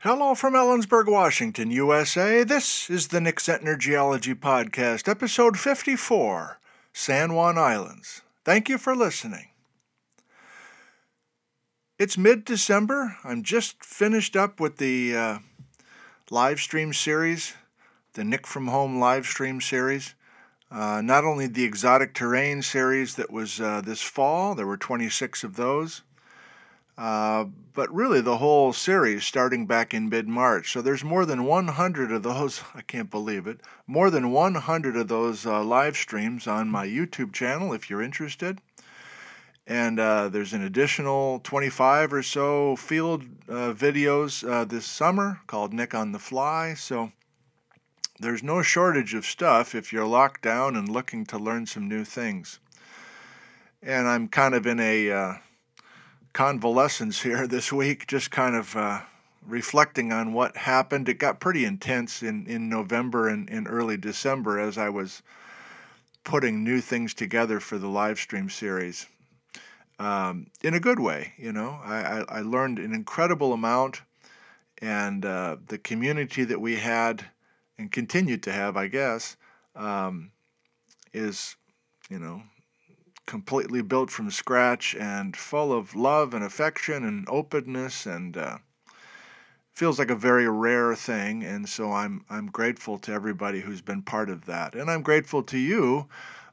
Hello from Ellensburg, Washington, USA. This is the Nick Zentner Geology Podcast, episode 54 San Juan Islands. Thank you for listening. It's mid December. I'm just finished up with the uh, live stream series, the Nick from Home live stream series. Uh, not only the exotic terrane series that was uh, this fall, there were 26 of those, uh, but really the whole series starting back in mid March. So there's more than 100 of those, I can't believe it, more than 100 of those uh, live streams on my YouTube channel if you're interested. And uh, there's an additional 25 or so field uh, videos this summer called Nick on the Fly. So there's no shortage of stuff if you're locked down and looking to learn some new things. And I'm kind of in a uh, convalescence here this week, just kind of uh, reflecting on what happened. It got pretty intense in, in November and in early December as I was putting new things together for the live stream series. Um, in a good way, you know, I, I, I learned an incredible amount, and uh, the community that we had and continued to have, I guess, um, is, you know, completely built from scratch and full of love and affection and openness and uh, feels like a very rare thing. And so I'm I'm grateful to everybody who's been part of that, and I'm grateful to you.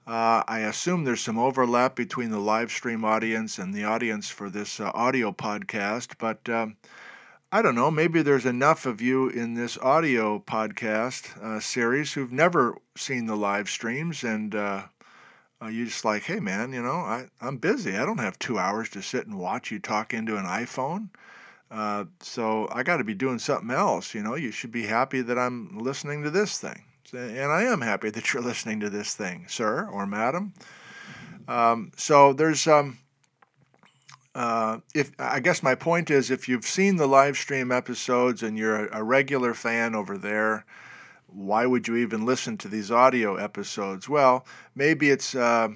Uh, I assume there's some overlap between the live stream audience and the audience for this uh, audio podcast, but. Um, I don't know, maybe there's enough of you in this audio podcast uh, series who've never seen the live streams and uh, you're just like, hey man, you know, I, I'm busy. I don't have two hours to sit and watch you talk into an iPhone. Uh, so I got to be doing something else. You know, you should be happy that I'm listening to this thing. And I am happy that you're listening to this thing, sir or madam. Um, so there's. Um, uh, if I guess my point is, if you've seen the live stream episodes and you're a, a, regular fan over there, why would you even listen to these audio episodes? Well, maybe it's uh,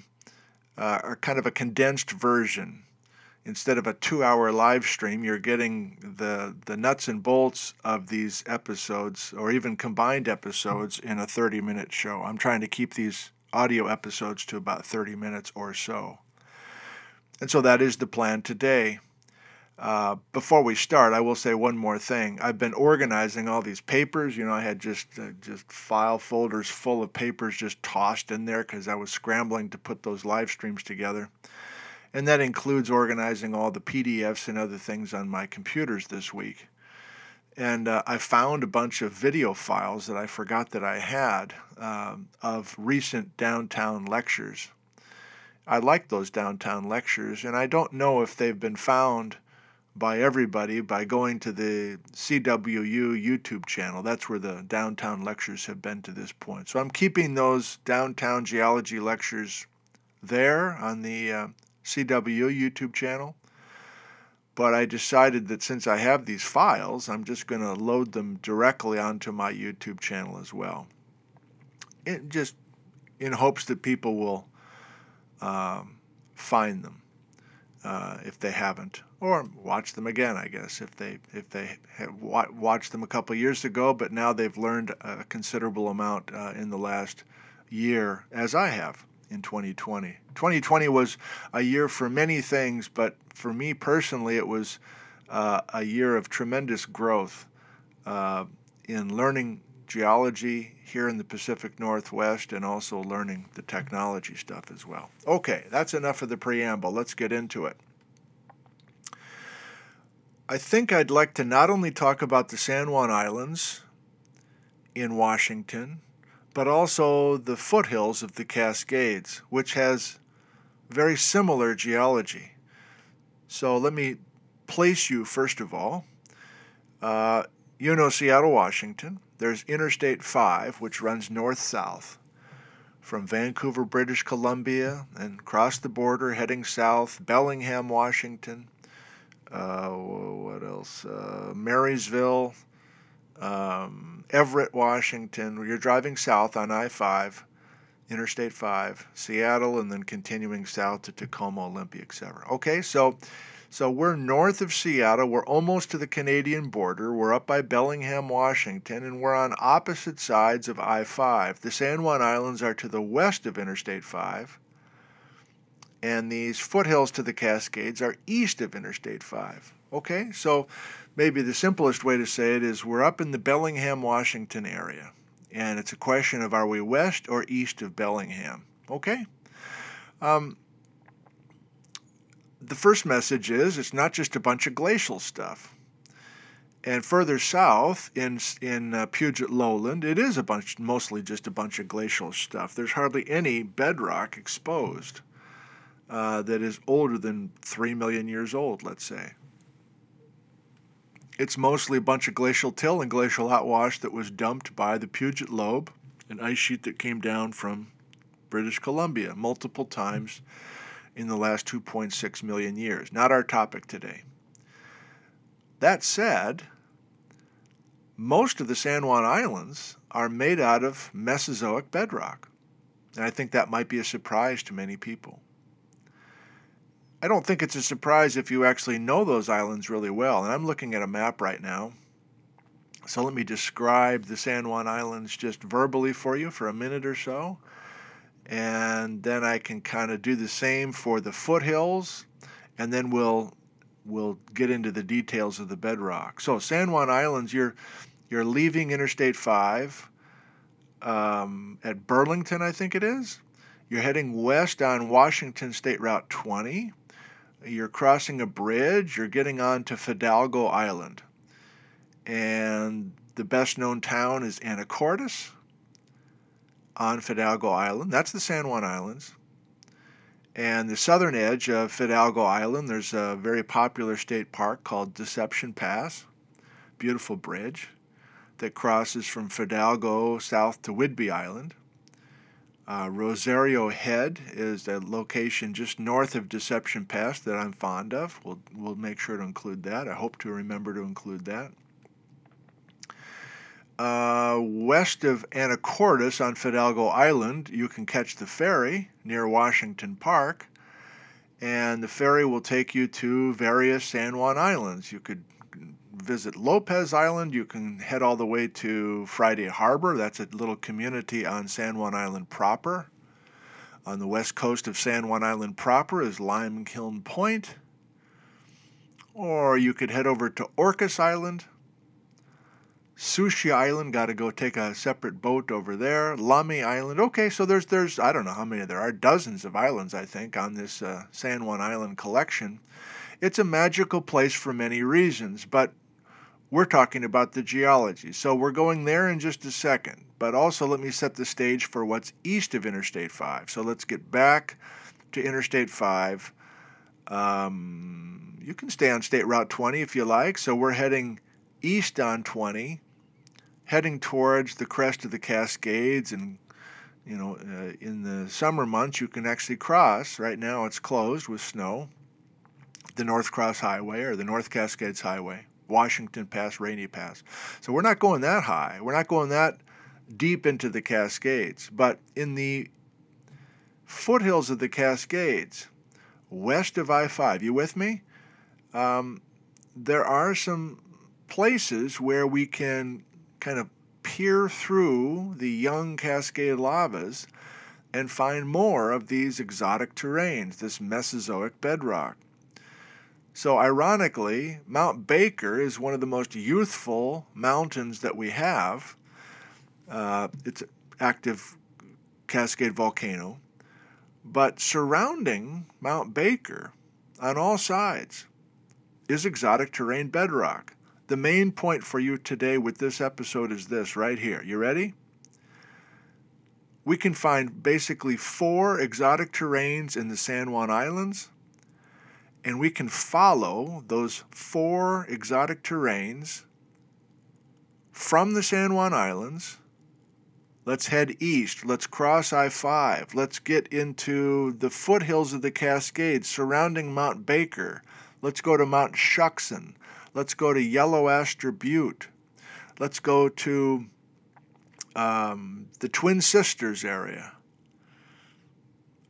uh, a kind of a condensed version. Instead of a two-hour live stream, you're getting the the nuts and bolts of these episodes, or even combined episodes, in a 30-minute show. I'm trying to keep these audio episodes to about 30 minutes or so. And so that is the plan today. Uh, before we start, I will say one more thing. I've been organizing all these papers. You know, I had just uh, just file folders full of papers just tossed in there because I was scrambling to put those live streams together. And that includes organizing all the PDFs and other things on my computers this week. And uh, I found a bunch of video files that I forgot that I had um, of recent downtown lectures I like those downtown lectures, and I don't know if they've been found by everybody by going to the CWU YouTube channel. That's where the downtown lectures have been to this point. So I'm keeping those downtown geology lectures there on the uh, CWU YouTube channel. But I decided that since I have these files, I'm just going to load them directly onto my YouTube channel as well. It just in hopes that people will um, find them uh, if they haven't, or watch them again. I guess if they if they have watched them a couple years ago, but now they've learned a considerable amount uh, in the last year, as I have in 2020. 2020 was a year for many things, but for me personally, it was uh, a year of tremendous growth uh, in learning geology here in the Pacific Northwest and also learning the technology stuff as well. Okay, that's enough of the preamble. Let's get into it. I think I'd like to not only talk about the San Juan Islands in Washington, but also the foothills of the Cascades, which has very similar geology. So let me place you, first of all. Uh, you know Seattle, Washington. There's Interstate 5, which runs north south from Vancouver, British Columbia, and across the border heading south, Bellingham, Washington. Uh, what else? Uh, Marysville, um, Everett, Washington. You're driving south on I 5, Interstate 5, Seattle, and then continuing south to Tacoma, Olympia, etc. Okay, so So we're north of Seattle. We're almost to the Canadian border. We're up by Bellingham, Washington, and we're on opposite sides of I 5. The San Juan Islands are to the west of Interstate 5, and these foothills to the Cascades are east of Interstate 5. Okay, so maybe the simplest way to say it is we're up in the Bellingham, Washington area, and it's a question of are we west or east of Bellingham? Okay. Um, the first message is it's not just a bunch of glacial stuff. And further south in in uh, Puget Lowland, it is a bunch, mostly just a bunch of glacial stuff. There's hardly any bedrock exposed uh, that is older than three million years old, let's say. It's mostly a bunch of glacial till and glacial outwash that was dumped by the Puget Lobe, an ice sheet that came down from British Columbia multiple times in the last 2.6 million years. Not our topic today. That said, most of the San Juan Islands are made out of Mesozoic bedrock. And I think that might be a surprise to many people. I don't think it's a surprise if you actually know those islands really well. And I'm looking at a map right now. So let me describe the San Juan Islands just verbally for you for a minute or so and then I can kind of do the same for the foothills, and then we'll we'll get into the details of the bedrock. So San Juan Islands, you're you're leaving Interstate Five um, at Burlington, I think it is. You're heading west on Washington State Route 20. You're crossing a bridge. You're getting on to Fidalgo Island, and the best known town is Anacortes on Fidalgo Island. That's the San Juan Islands. And the southern edge of Fidalgo Island, there's a very popular state park called Deception Pass. Beautiful bridge that crosses from Fidalgo south to Whidbey Island. Uh, Rosario Head is a location just north of Deception Pass that I'm fond of. We'll, we'll make sure to include that. I hope to remember to include that. Uh, west of Anacortes on Fidalgo Island, you can catch the ferry near Washington Park, and the ferry will take you to various San Juan Islands. You could visit Lopez Island, you can head all the way to Friday Harbor, that's a little community on San Juan Island proper. On the west coast of San Juan Island proper is Limekiln Point. Or you could head over to Orcas Island, Sucia Island, got to go take a separate boat over there. Lummi Island, okay, so there's there's I don't know how many there are, dozens of islands I think on this uh, San Juan Island collection. It's a magical place for many reasons, but we're talking about the geology, so we're going there in just a second. But also, let me set the stage for what's east of Interstate 5. So let's get back to Interstate 5. Um, you can stay on State Route 20 if you like. So we're heading east on 20 heading towards the crest of the Cascades and you know, uh, in the summer months, you can actually cross. Right now, it's closed with snow. The North Cross Highway or the North Cascades Highway, Washington Pass, Rainy Pass. So we're not going that high. We're not going that deep into the Cascades. But in the foothills of the Cascades, west of I 5, you with me? Um, there are some places where we can kind of peer through the young Cascade lavas and find more of these exotic terranes, this Mesozoic bedrock. So, ironically, Mount Baker is one of the most youthful mountains that we have. Uh, it's an active Cascade volcano. But surrounding Mount Baker on all sides is exotic terrane bedrock. The main point for you today with this episode is this right here. You ready? We can find basically four exotic terranes in the San Juan Islands, and we can follow those four exotic terranes from the San Juan Islands. Let's head east. Let's cross I 5. Let's get into the foothills of the Cascades surrounding Mount Baker. Let's go to Mount Shuksan. Let's go to Yellow Aster Butte. Let's go to um, the Twin Sisters area.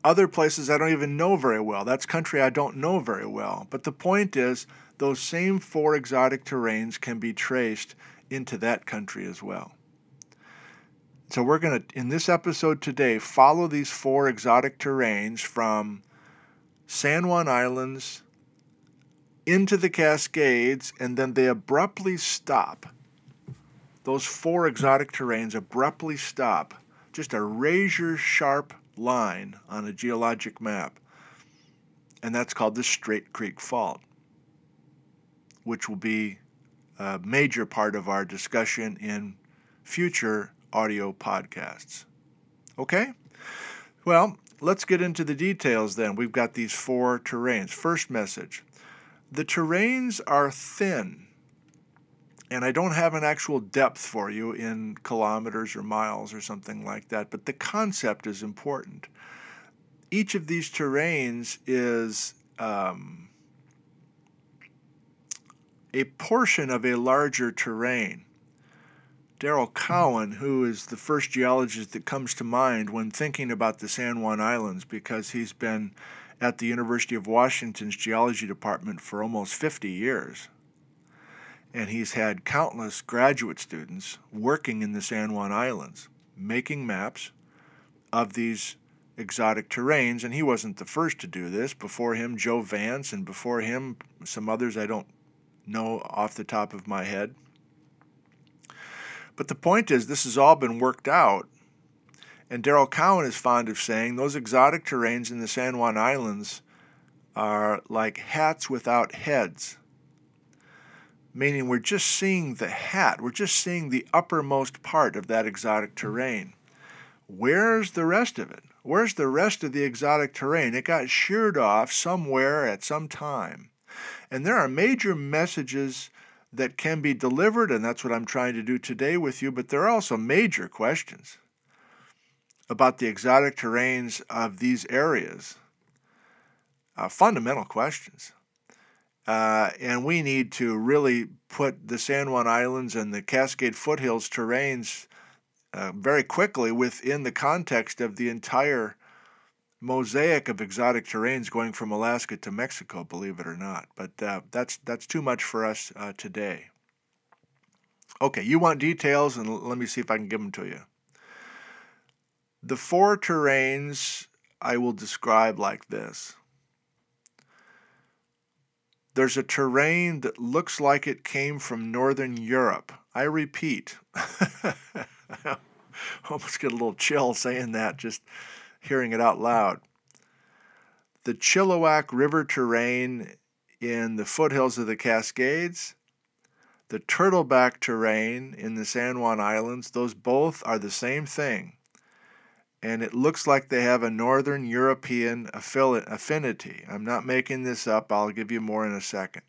Other places I don't even know very well. That's country I don't know very well. But the point is, those same four exotic terranes can be traced into that country as well. So we're going to, in this episode today, follow these four exotic terranes from San Juan Islands into the Cascades, and then they abruptly stop. Those four exotic terranes abruptly stop, just a razor sharp line on a geologic map. And that's called the Straight Creek Fault, which will be a major part of our discussion in future audio podcasts. Okay? Well, let's get into the details then. We've got these four terranes. First message the terranes are thin, and I don't have an actual depth for you in kilometers or miles or something like that, but the concept is important. Each of these terranes is um, a portion of a larger terrane. Darrel Cowan, who is the first geologist that comes to mind when thinking about the San Juan Islands, because he's been at the University of Washington's geology department for almost 50 years. And he's had countless graduate students working in the San Juan Islands, making maps of these exotic terranes. And he wasn't the first to do this. Before him, Joe Vance, and before him, some others I don't know off the top of my head. But the point is, this has all been worked out. And Darrel Cowan is fond of saying those exotic terranes in the San Juan Islands are like hats without heads. Meaning, we're just seeing the hat, we're just seeing the uppermost part of that exotic terrane. Where's the rest of it? Where's the rest of the exotic terrane? It got sheared off somewhere at some time. And there are major messages that can be delivered, and that's what I'm trying to do today with you. But there are also major questions about the exotic terranes of these areas, uh, fundamental questions. Uh, and we need to really put the San Juan Islands and the Cascade Foothills terranes uh, very quickly within the context of the entire mosaic of exotic terranes going from Alaska to Mexico, believe it or not. But uh, that's that's too much for us uh, today. Okay, you want details, and let me see if I can give them to you. The four terranes I will describe like this. There's a terrane that looks like it came from Northern Europe. I repeat, I almost get a little chill saying that, just hearing it out loud. The Chilliwack River terrane in the foothills of the Cascades, the Turtleback terrane in the San Juan Islands, those both are the same thing. And it looks like they have a Northern European affinity. I'm not making this up, I'll give you more in a second.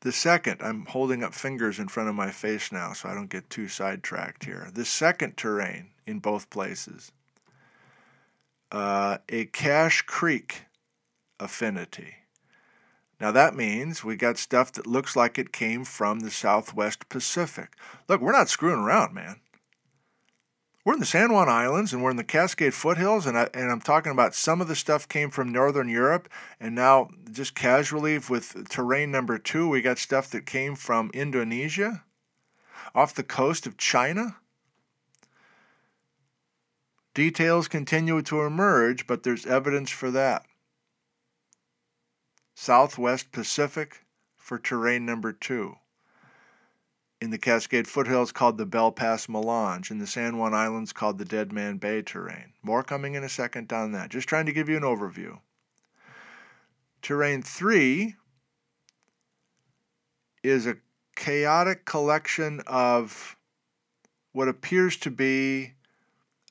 The second, I'm holding up fingers in front of my face now so I don't get too sidetracked here. The second terrane in both places, uh, a Cache Creek affinity. Now that means we got stuff that looks like it came from the Southwest Pacific. Look, we're not screwing around, man. We're in the San Juan Islands and we're in the Cascade foothills, and, I, and I'm talking about some of the stuff came from Northern Europe, and now just casually with terrane number two, we got stuff that came from Indonesia, off the coast of China. Details continue to emerge, but there's evidence for that. Southwest Pacific for terrain number two in the Cascade foothills called the Bell Pass Melange, in the San Juan Islands called the Deadman Bay terrane. More coming in a second on that. Just trying to give you an overview. Terrane 3 is a chaotic collection of what appears to be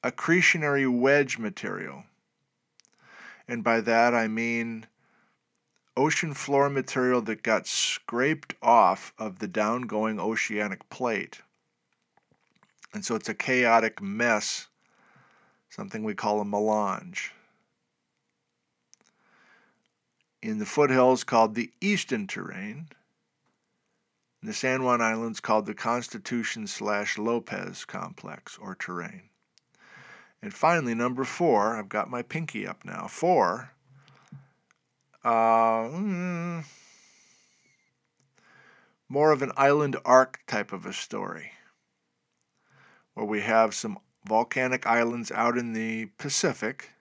accretionary wedge material. And by that I mean ocean floor material that got scraped off of the downgoing oceanic plate. And so it's a chaotic mess, something we call a melange. In the foothills, called the eastern Terrane. In the San Juan Islands, called the Constitution slash Lopez Complex or terrane. And finally, number four, I've got my pinky up now. Four, uh, mm, more of an island arc type of a story, where we have some volcanic islands out in the Pacific,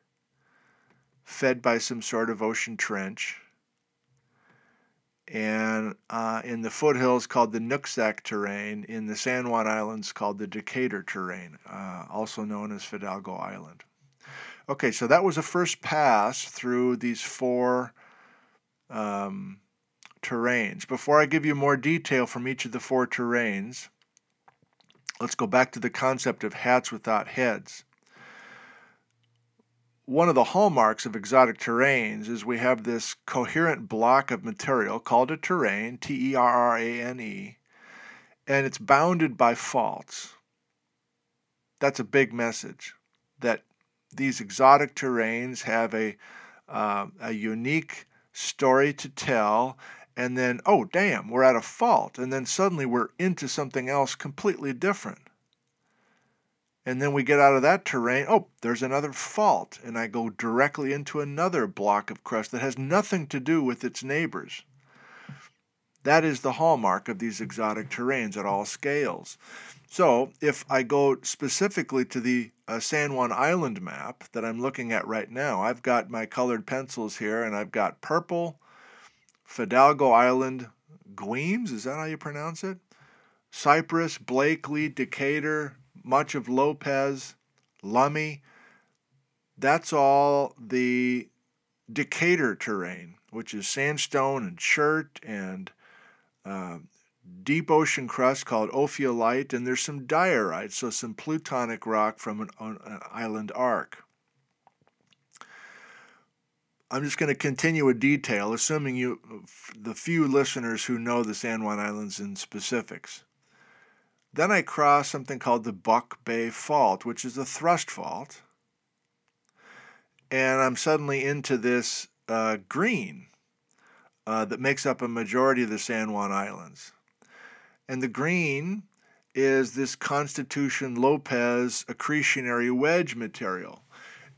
fed by some sort of ocean trench and uh, in the foothills called the Nooksack terrane, in the San Juan Islands called the Decatur terrane, uh, also known as Fidalgo Island. Okay, so that was a first pass through these four um, terranes. Before I give you more detail from each of the four terranes, let's go back to the concept of hats without heads one of the hallmarks of exotic terranes is we have this coherent block of material called a terrane, T E R R A N E, and it's bounded by faults. That's a big message that these exotic terranes have a, uh, a unique story to tell, and then, oh, damn, we're at a fault, and then suddenly we're into something else completely different. And then we get out of that terrane. Oh, there's another fault. And I go directly into another block of crust that has nothing to do with its neighbors. That is the hallmark of these exotic terranes at all scales. So, if I go specifically to the uh, San Juan Island map that I'm looking at right now, I've got my colored pencils here and I've got purple, Fidalgo Island, Guemes, is that how you pronounce it? Cypress, Blakely, Decatur, much of Lopez, Lummi, that's all the Decatur terrane, which is sandstone and chert and uh, deep ocean crust called ophiolite, and there's some diorite, so some plutonic rock from an, an island arc. I'm just going to continue a detail, assuming you, the few listeners who know the San Juan Islands in specifics. Then I cross something called the Buck Bay Fault, which is a thrust fault. And I'm suddenly into this uh, green uh, that makes up a majority of the San Juan Islands. And the green is this Constitution Lopez accretionary wedge material.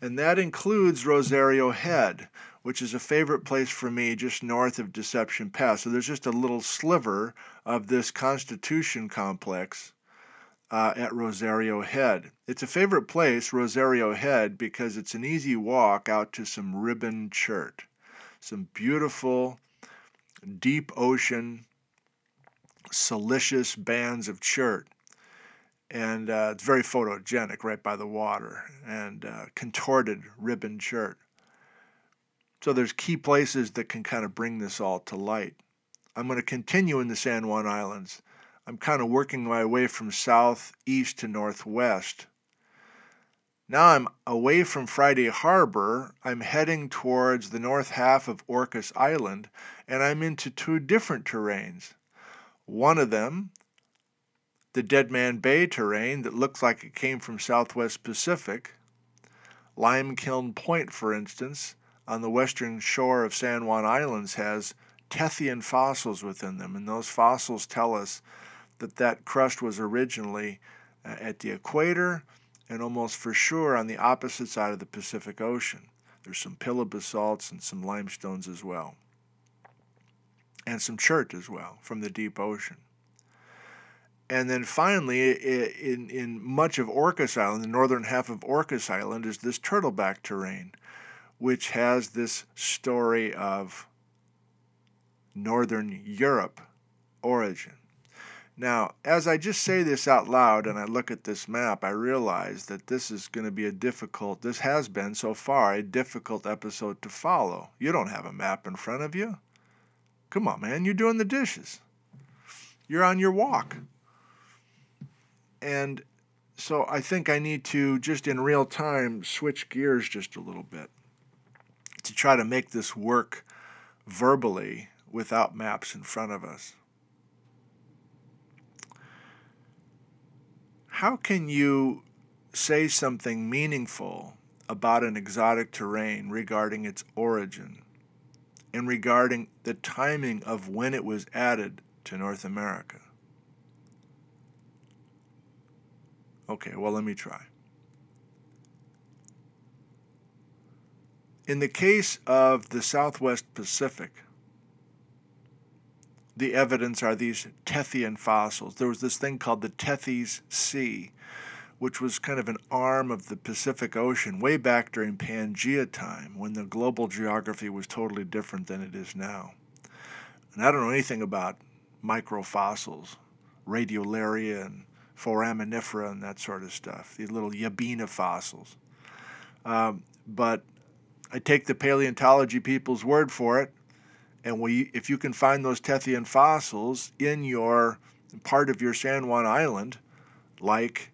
And that includes Rosario Head, which is a favorite place for me just north of Deception Pass. So there's just a little sliver of this Constitution complex uh, at Rosario Head. It's a favorite place, Rosario Head, because it's an easy walk out to some ribbon chert, some beautiful, deep ocean, silicious bands of chert and uh, it's very photogenic right by the water and uh, contorted ribbon chert. So there's key places that can kind of bring this all to light. I'm going to continue in the San Juan Islands. I'm kind of working my way from southeast to northwest. Now I'm away from Friday Harbor. I'm heading towards the north half of Orcas Island, and I'm into two different terranes. One of them, the Deadman Bay terrane that looks like it came from Southwest Pacific. Limekiln Point, for instance, on the western shore of San Juan Islands has Tethyan fossils within them, and those fossils tell us that that crust was originally uh, at the equator and almost for sure on the opposite side of the Pacific Ocean. There's some pillow basalts and some limestones as well, and some chert as well from the deep ocean. And then finally, in, in much of Orcas Island, the northern half of Orcas Island, is this turtleback terrane which has this story of Northern Europe origin. Now, as I just say this out loud and I look at this map, I realize that this is going to be a difficult, this has been so far a difficult episode to follow. You don't have a map in front of you. Come on, man, you're doing the dishes. You're on your walk. And so I think I need to just in real time switch gears just a little bit to try to make this work verbally without maps in front of us. how can you say something meaningful about an exotic terrane regarding its origin and regarding the timing of when it was added to North America? Okay, well, let me try. In the case of the Southwest Pacific, the evidence are these Tethyan fossils. There was this thing called the Tethys Sea, which was kind of an arm of the Pacific Ocean way back during Pangea time when the global geography was totally different than it is now. And I don't know anything about microfossils, radiolaria and foraminifera and that sort of stuff, these little Yabeina fossils. Um, but I take the paleontology people's word for it and we, if you can find those Tethyan fossils in your part of your San Juan Island, like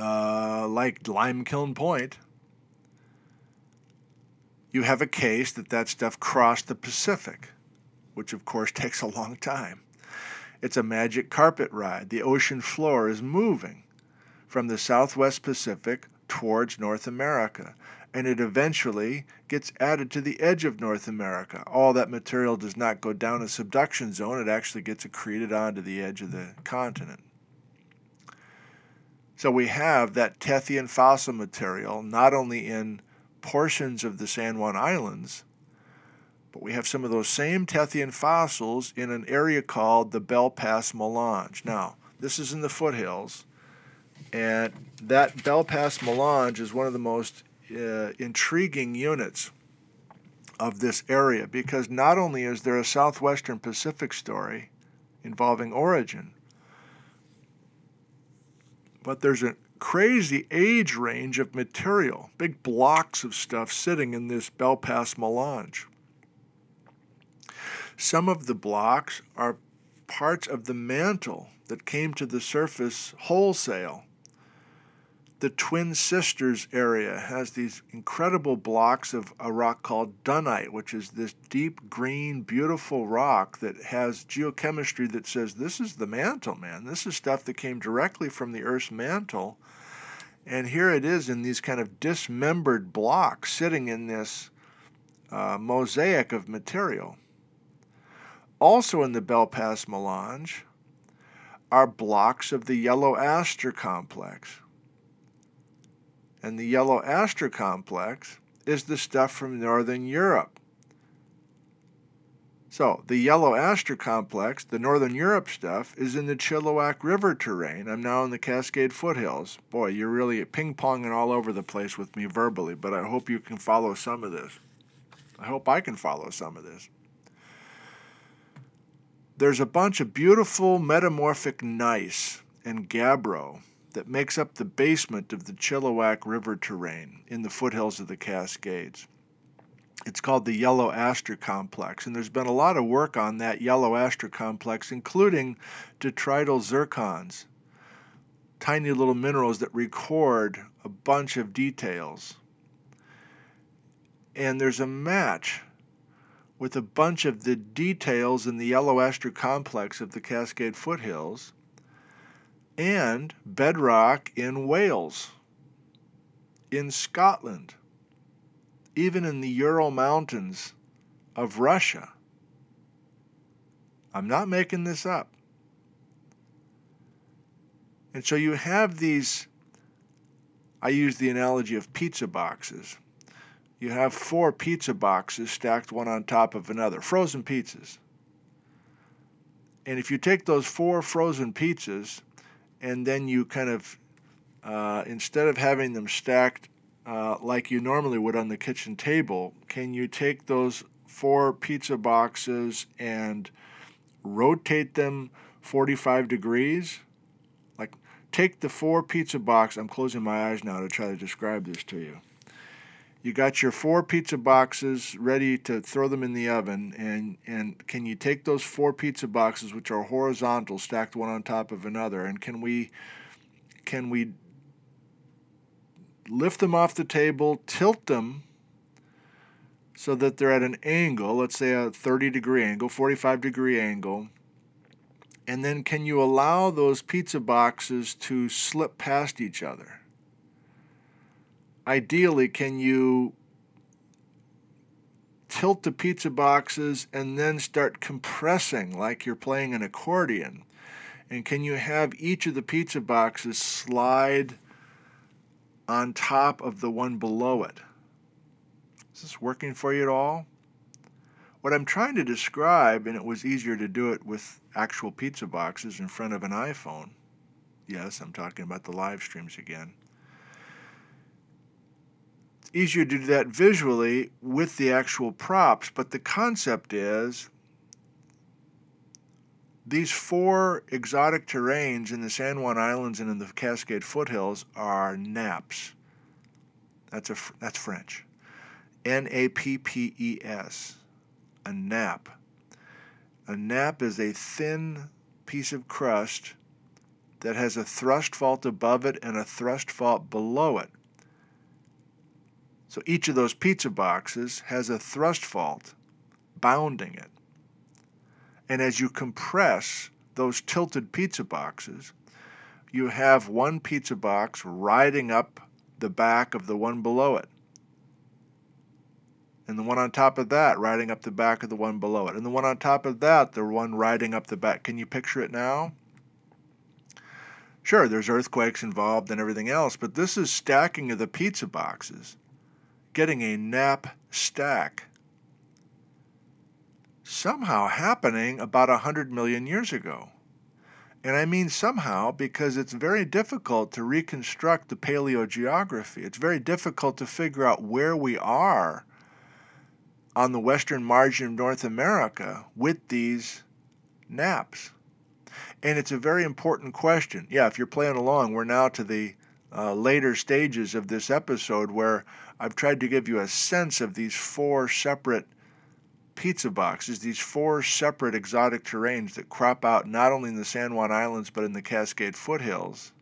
uh, like Limekiln Point, you have a case that that stuff crossed the Pacific, which of course takes a long time. It's a magic carpet ride. The ocean floor is moving from the southwest Pacific towards North America and it eventually gets added to the edge of North America. All that material does not go down a subduction zone, it actually gets accreted onto the edge of the continent. So we have that Tethyan fossil material not only in portions of the San Juan Islands, but we have some of those same Tethyan fossils in an area called the Bell Pass Melange. Now, this is in the foothills, and that Bell Pass Melange is one of the most uh, intriguing units of this area because not only is there a southwestern Pacific story involving origin, but there's a crazy age range of material, big blocks of stuff sitting in this Bell Pass melange. Some of the blocks are parts of the mantle that came to the surface wholesale the Twin Sisters area has these incredible blocks of a rock called dunite, which is this deep green, beautiful rock that has geochemistry that says this is the mantle, man. This is stuff that came directly from the Earth's mantle. And here it is in these kind of dismembered blocks sitting in this uh, mosaic of material. Also in the Bell Pass Melange are blocks of the yellow aster complex and the yellow aster complex is the stuff from northern Europe. So, the yellow aster complex, the northern Europe stuff, is in the Chilliwack River terrane. I'm now in the Cascade foothills. Boy, you're really ping ponging all over the place with me verbally, but I hope you can follow some of this. I hope I can follow some of this. There's a bunch of beautiful metamorphic gneiss and gabbro that makes up the basement of the Chilliwack River terrane in the foothills of the Cascades. It's called the Yellow Aster Complex, and there's been a lot of work on that Yellow Aster Complex, including detrital zircons, tiny little minerals that record a bunch of details. And there's a match with a bunch of the details in the Yellow Aster Complex of the Cascade foothills and bedrock in Wales, in Scotland, even in the Ural Mountains of Russia. I'm not making this up. And so you have these, I use the analogy of pizza boxes. You have four pizza boxes stacked one on top of another, frozen pizzas. And if you take those four frozen pizzas and then you kind of, uh, instead of having them stacked uh, like you normally would on the kitchen table, can you take those four pizza boxes and rotate them 45 degrees? Like, take the four pizza box. I'm closing my eyes now to try to describe this to you. You got your four pizza boxes ready to throw them in the oven, and, and can you take those four pizza boxes, which are horizontal, stacked one on top of another, and can we can we lift them off the table, tilt them so that they're at an angle, let's say a 30 degree angle, 45 degree angle, and then can you allow those pizza boxes to slip past each other? Ideally, can you tilt the pizza boxes and then start compressing like you're playing an accordion? And can you have each of the pizza boxes slide on top of the one below it? Is this working for you at all? What I'm trying to describe, and it was easier to do it with actual pizza boxes in front of an iPhone. Yes, I'm talking about the live streams again. Easier to do that visually with the actual props, but the concept is these four exotic terranes in the San Juan Islands and in the Cascade foothills are nappes. That's a that's French. N A P P E S a nappe. A nappe is a thin piece of crust that has a thrust fault above it and a thrust fault below it. So each of those pizza boxes has a thrust fault bounding it. And as you compress those tilted pizza boxes, you have one pizza box riding up the back of the one below it and the one on top of that riding up the back of the one below it, and the one on top of that, the one riding up the back. Can you picture it now? Sure, there's earthquakes involved and everything else, but this is stacking of the pizza boxes, getting a nappe stack. Somehow happening about a hundred million years ago. And I mean somehow because it's very difficult to reconstruct the paleogeography. It's very difficult to figure out where we are on the western margin of North America with these nappes. And it's a very important question. Yeah, if you're playing along, we're now to the uh, later stages of this episode where I've tried to give you a sense of these four separate pizza boxes, these four separate exotic terranes that crop out not only in the San Juan Islands but in the Cascade foothills.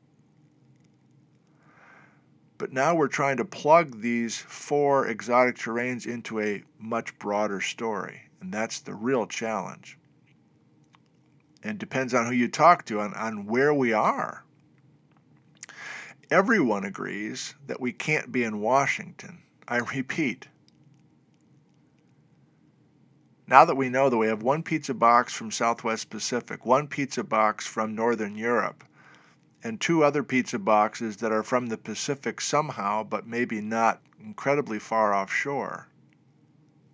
But now we're trying to plug these four exotic terranes into a much broader story. And that's the real challenge. And depends on who you talk to, on, on where we are. Everyone agrees that we can't be in Washington. I repeat. Now that we know that we have one pizza box from Southwest Pacific, one pizza box from Northern Europe, and two other pizza boxes that are from the Pacific somehow, but maybe not incredibly far offshore.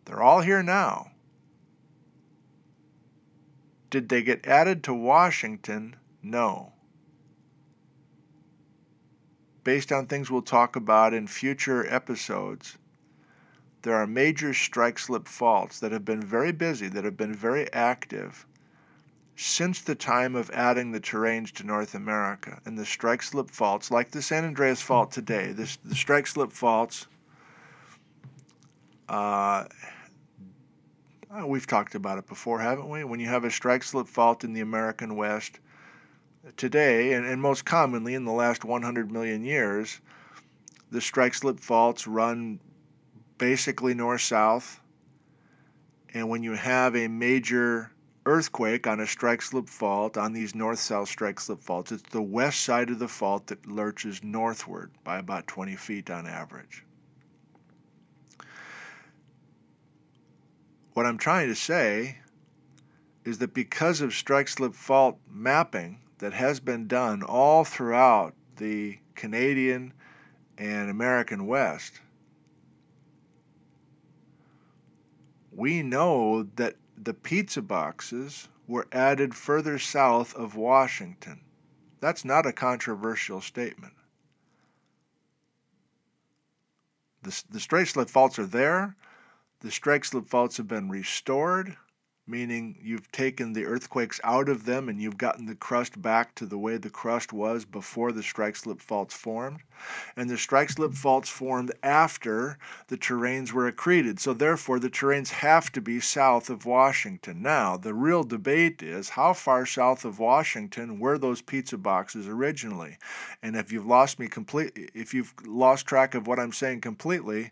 They're all here now. Did they get added to Washington? No. Based on things we'll talk about in future episodes, there are major strike slip faults that have been very busy, that have been very active since the time of adding the terranes to North America and the strike slip faults, like the San Andreas Fault today, this, the strike slip faults, uh, we've talked about it before, haven't we? When you have a strike slip fault in the American West today, and, and most commonly in the last 100 million years, the strike slip faults run basically north south. And when you have a major earthquake on a strike slip fault on these north south strike slip faults. It's the west side of the fault that lurches northward by about 20 feet on average. What I'm trying to say is that because of strike slip fault mapping that has been done all throughout the Canadian and American West, we know that the pizza boxes were added further south of Washington. That's not a controversial statement. The, the strike slip faults are there. The strike slip faults have been restored meaning you've taken the earthquakes out of them and you've gotten the crust back to the way the crust was before the strike slip faults formed. And the strike slip mm-hmm. faults formed after the terranes were accreted. So, therefore, the terranes have to be south of Washington. Now, the real debate is how far south of Washington were those pizza boxes originally? And if you've lost me completely, if you've lost track of what I'm saying completely,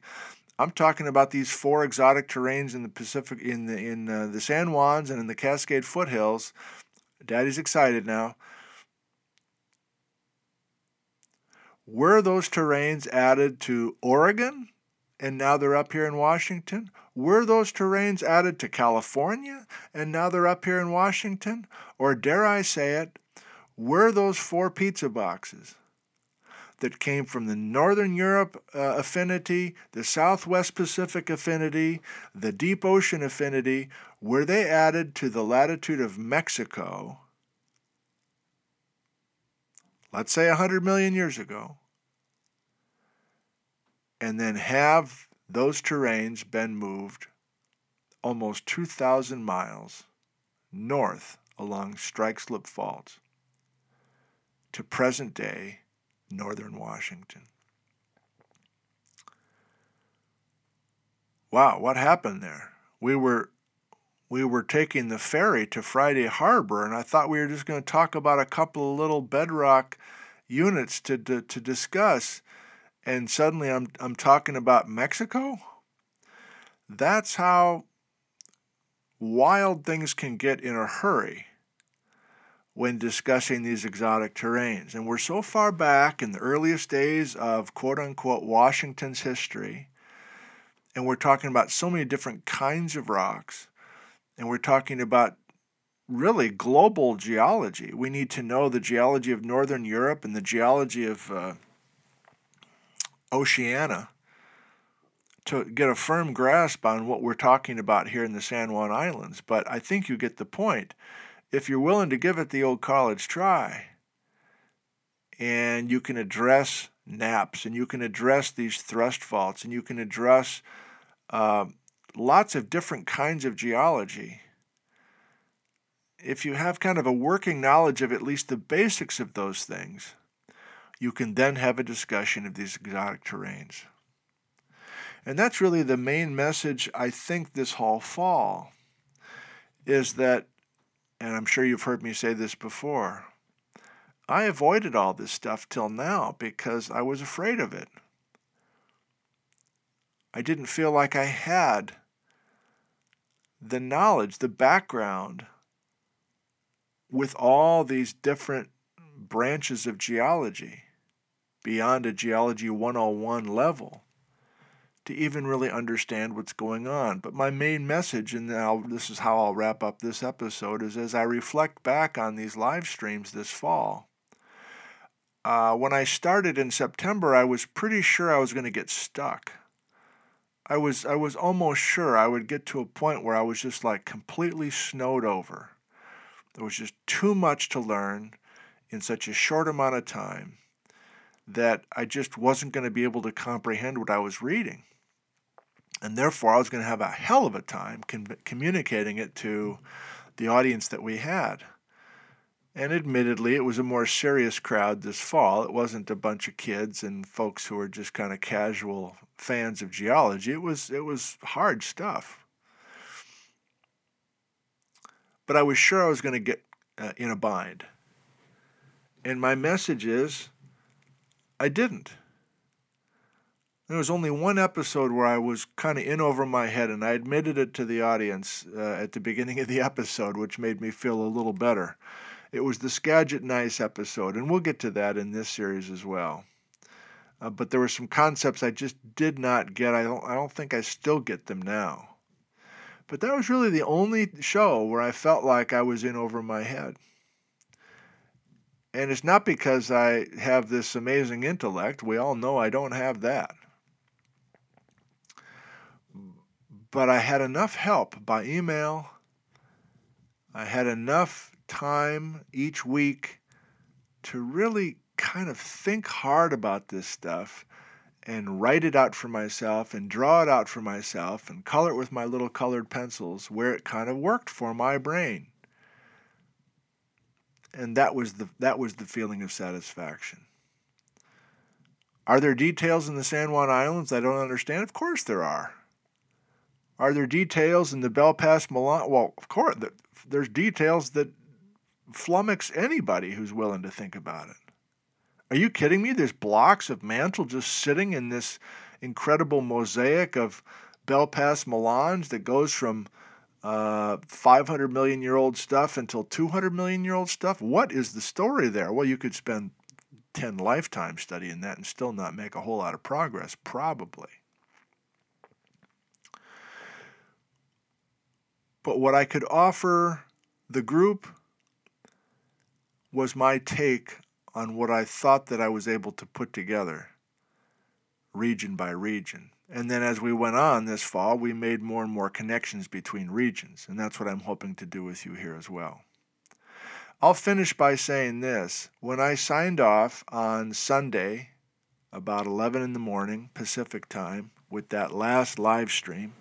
I'm talking about these four exotic terranes in the Pacific, in the in uh, the San Juans and in the Cascade foothills. Daddy's excited now. Were those terranes added to Oregon, and now they're up here in Washington? Were those terranes added to California, and now they're up here in Washington? Or dare I say it, were those four pizza boxes that came from the Northern Europe uh, affinity, the Southwest Pacific affinity, the Deep Ocean affinity, were they added to the latitude of Mexico, let's say 100 million years ago, and then have those terranes been moved almost 2,000 miles north along Strike Slip Faults to present day northern Washington. Wow, what happened there? We were we were taking the ferry to Friday Harbor, and I thought we were just going to talk about a couple of little bedrock units to, to, to discuss. And suddenly I'm, I'm talking about Mexico? That's how wild things can get in a hurry when discussing these exotic terranes. And we're so far back in the earliest days of quote unquote Washington's history, and we're talking about so many different kinds of rocks, and we're talking about really global geology. We need to know the geology of Northern Europe and the geology of uh, Oceania to get a firm grasp on what we're talking about here in the San Juan Islands. But I think you get the point if you're willing to give it the old college try. And you can address nappes and you can address these thrust faults and you can address uh, lots of different kinds of geology. If you have kind of a working knowledge of at least the basics of those things you can then have a discussion of these exotic terranes. And that's really the main message i think this whole fall is that and I'm sure you've heard me say this before, I avoided all this stuff till now because I was afraid of it. I didn't feel like I had the knowledge, the background with all these different branches of geology beyond a Geology 101 level to even really understand what's going on. But my main message, and now this is how I'll wrap up this episode, is as I reflect back on these live streams this fall. Uh, when I started in September, I was pretty sure I was going to get stuck. I was I was almost sure I would get to a point where I was just like completely snowed over. There was just too much to learn in such a short amount of time that I just wasn't going to be able to comprehend what I was reading and therefore I was going to have a hell of a time com- communicating it to the audience that we had. And admittedly, it was a more serious crowd this fall. It wasn't a bunch of kids and folks who were just kind of casual fans of geology. It was it was hard stuff. But I was sure I was going to get uh, in a bind. And my message is I didn't. There was only one episode where I was kind of in over my head, and I admitted it to the audience uh, at the beginning of the episode, which made me feel a little better. It was the Skagit Gneiss episode, and we'll get to that in this series as well. Uh, but there were some concepts I just did not get. I don't, I don't think I still get them now. But that was really the only show where I felt like I was in over my head. And it's not because I have this amazing intellect. We all know I don't have that. But I had enough help by email. I had enough time each week to really kind of think hard about this stuff and write it out for myself and draw it out for myself and color it with my little colored pencils where it kind of worked for my brain. And that was the that was the feeling of satisfaction. Are there details in the San Juan Islands I don't understand? Of course there are. Are there details in the Bell Pass Melange? Well, of course, there's details that flummox anybody who's willing to think about it. Are you kidding me? There's blocks of mantle just sitting in this incredible mosaic of Bell Pass Melange that goes from uh, 500 million year old stuff until 200 million year old stuff. What is the story there? Well, you could spend 10 lifetimes studying that and still not make a whole lot of progress, probably. But what I could offer the group was my take on what I thought that I was able to put together, region by region. And then as we went on this fall, we made more and more connections between regions, and that's what I'm hoping to do with you here as well. I'll finish by saying this. When I signed off on Sunday, about 11 in the morning, Pacific time, with that last live stream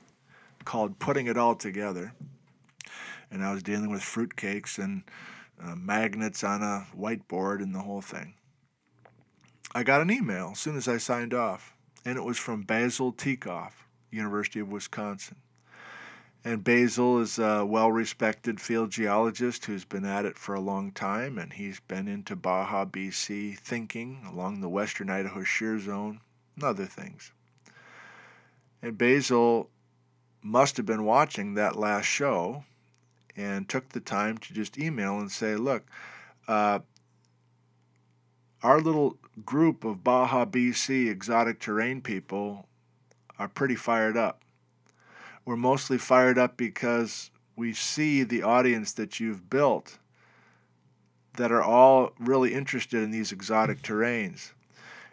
called Putting It All Together, and I was dealing with fruitcakes and uh, magnets on a whiteboard and the whole thing. I got an email as soon as I signed off, and it was from Basil Tikoff, University of Wisconsin. And Basil is a well respected field geologist who's been at it for a long time, and he's been into Baja, BC thinking along the western Idaho Shear Zone and other things. And Basil must have been watching that last show and took the time to just email and say, look, uh, our little group of Baja BC exotic terrane people are pretty fired up. We're mostly fired up because we see the audience that you've built that are all really interested in these exotic terranes.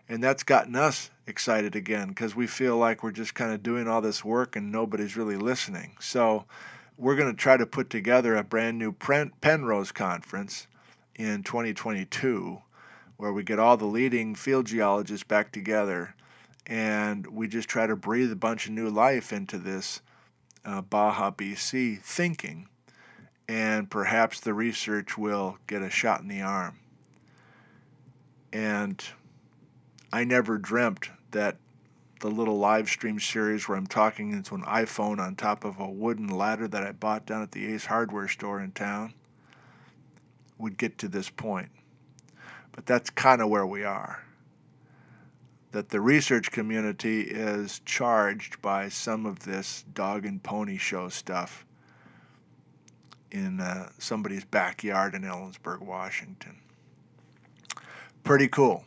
And that's gotten us excited again because we feel like we're just kind of doing all this work and nobody's really listening. So we're going to try to put together a brand new Penrose conference in 2022 where we get all the leading field geologists back together and we just try to breathe a bunch of new life into this uh, Baja BC thinking, and perhaps the research will get a shot in the arm. And I never dreamt that the little live stream series where I'm talking into an iPhone on top of a wooden ladder that I bought down at the Ace Hardware store in town would get to this point. But that's kind of where we are. That the research community is charged by some of this dog and pony show stuff in uh, somebody's backyard in Ellensburg, Washington. Pretty cool.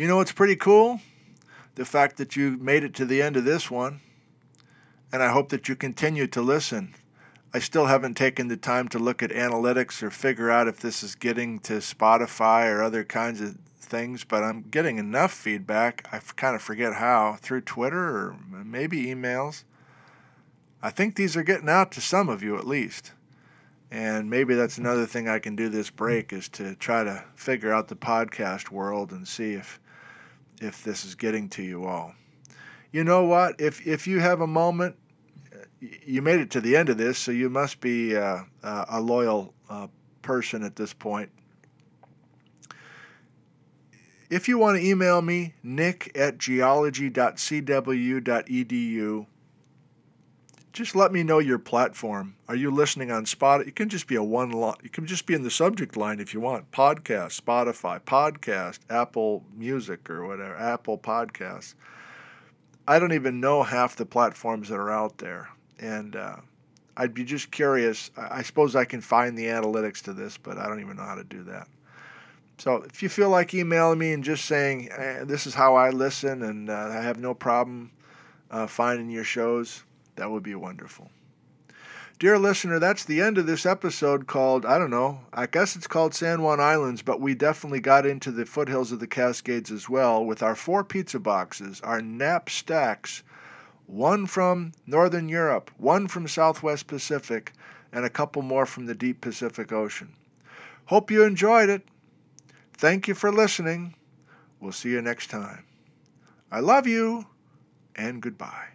You know what's pretty cool? the fact that you made it to the end of this one, and I hope that you continue to listen. I still haven't taken the time to look at analytics or figure out if this is getting to Spotify or other kinds of things, but I'm getting enough feedback. I kind of forget how through Twitter or maybe emails. I think these are getting out to some of you at least. And maybe that's another thing I can do this break is to try to figure out the podcast world and see if if this is getting to you all. You know what? If if you have a moment, you made it to the end of this, so you must be uh, a loyal uh, person at this point. If you want to email me, nick at geology.cw.edu, just let me know your platform. Are you listening on Spot? It can just be a one line. You can just be in the subject line if you want. Podcast, Spotify, podcast, Apple Music or whatever, Apple Podcasts. I don't even know half the platforms that are out there, and uh, I'd be just curious. I suppose I can find the analytics to this, but I don't even know how to do that. So if you feel like emailing me and just saying eh, this is how I listen, and uh, I have no problem uh, finding your shows that would be wonderful. Dear listener, that's the end of this episode called, I don't know, I guess it's called San Juan Islands, but we definitely got into the foothills of the Cascades as well with our four pizza boxes, our nappe stacks, one from Northern Europe, one from Southwest Pacific, and a couple more from the deep Pacific Ocean. Hope you enjoyed it. Thank you for listening. We'll see you next time. I love you, and goodbye.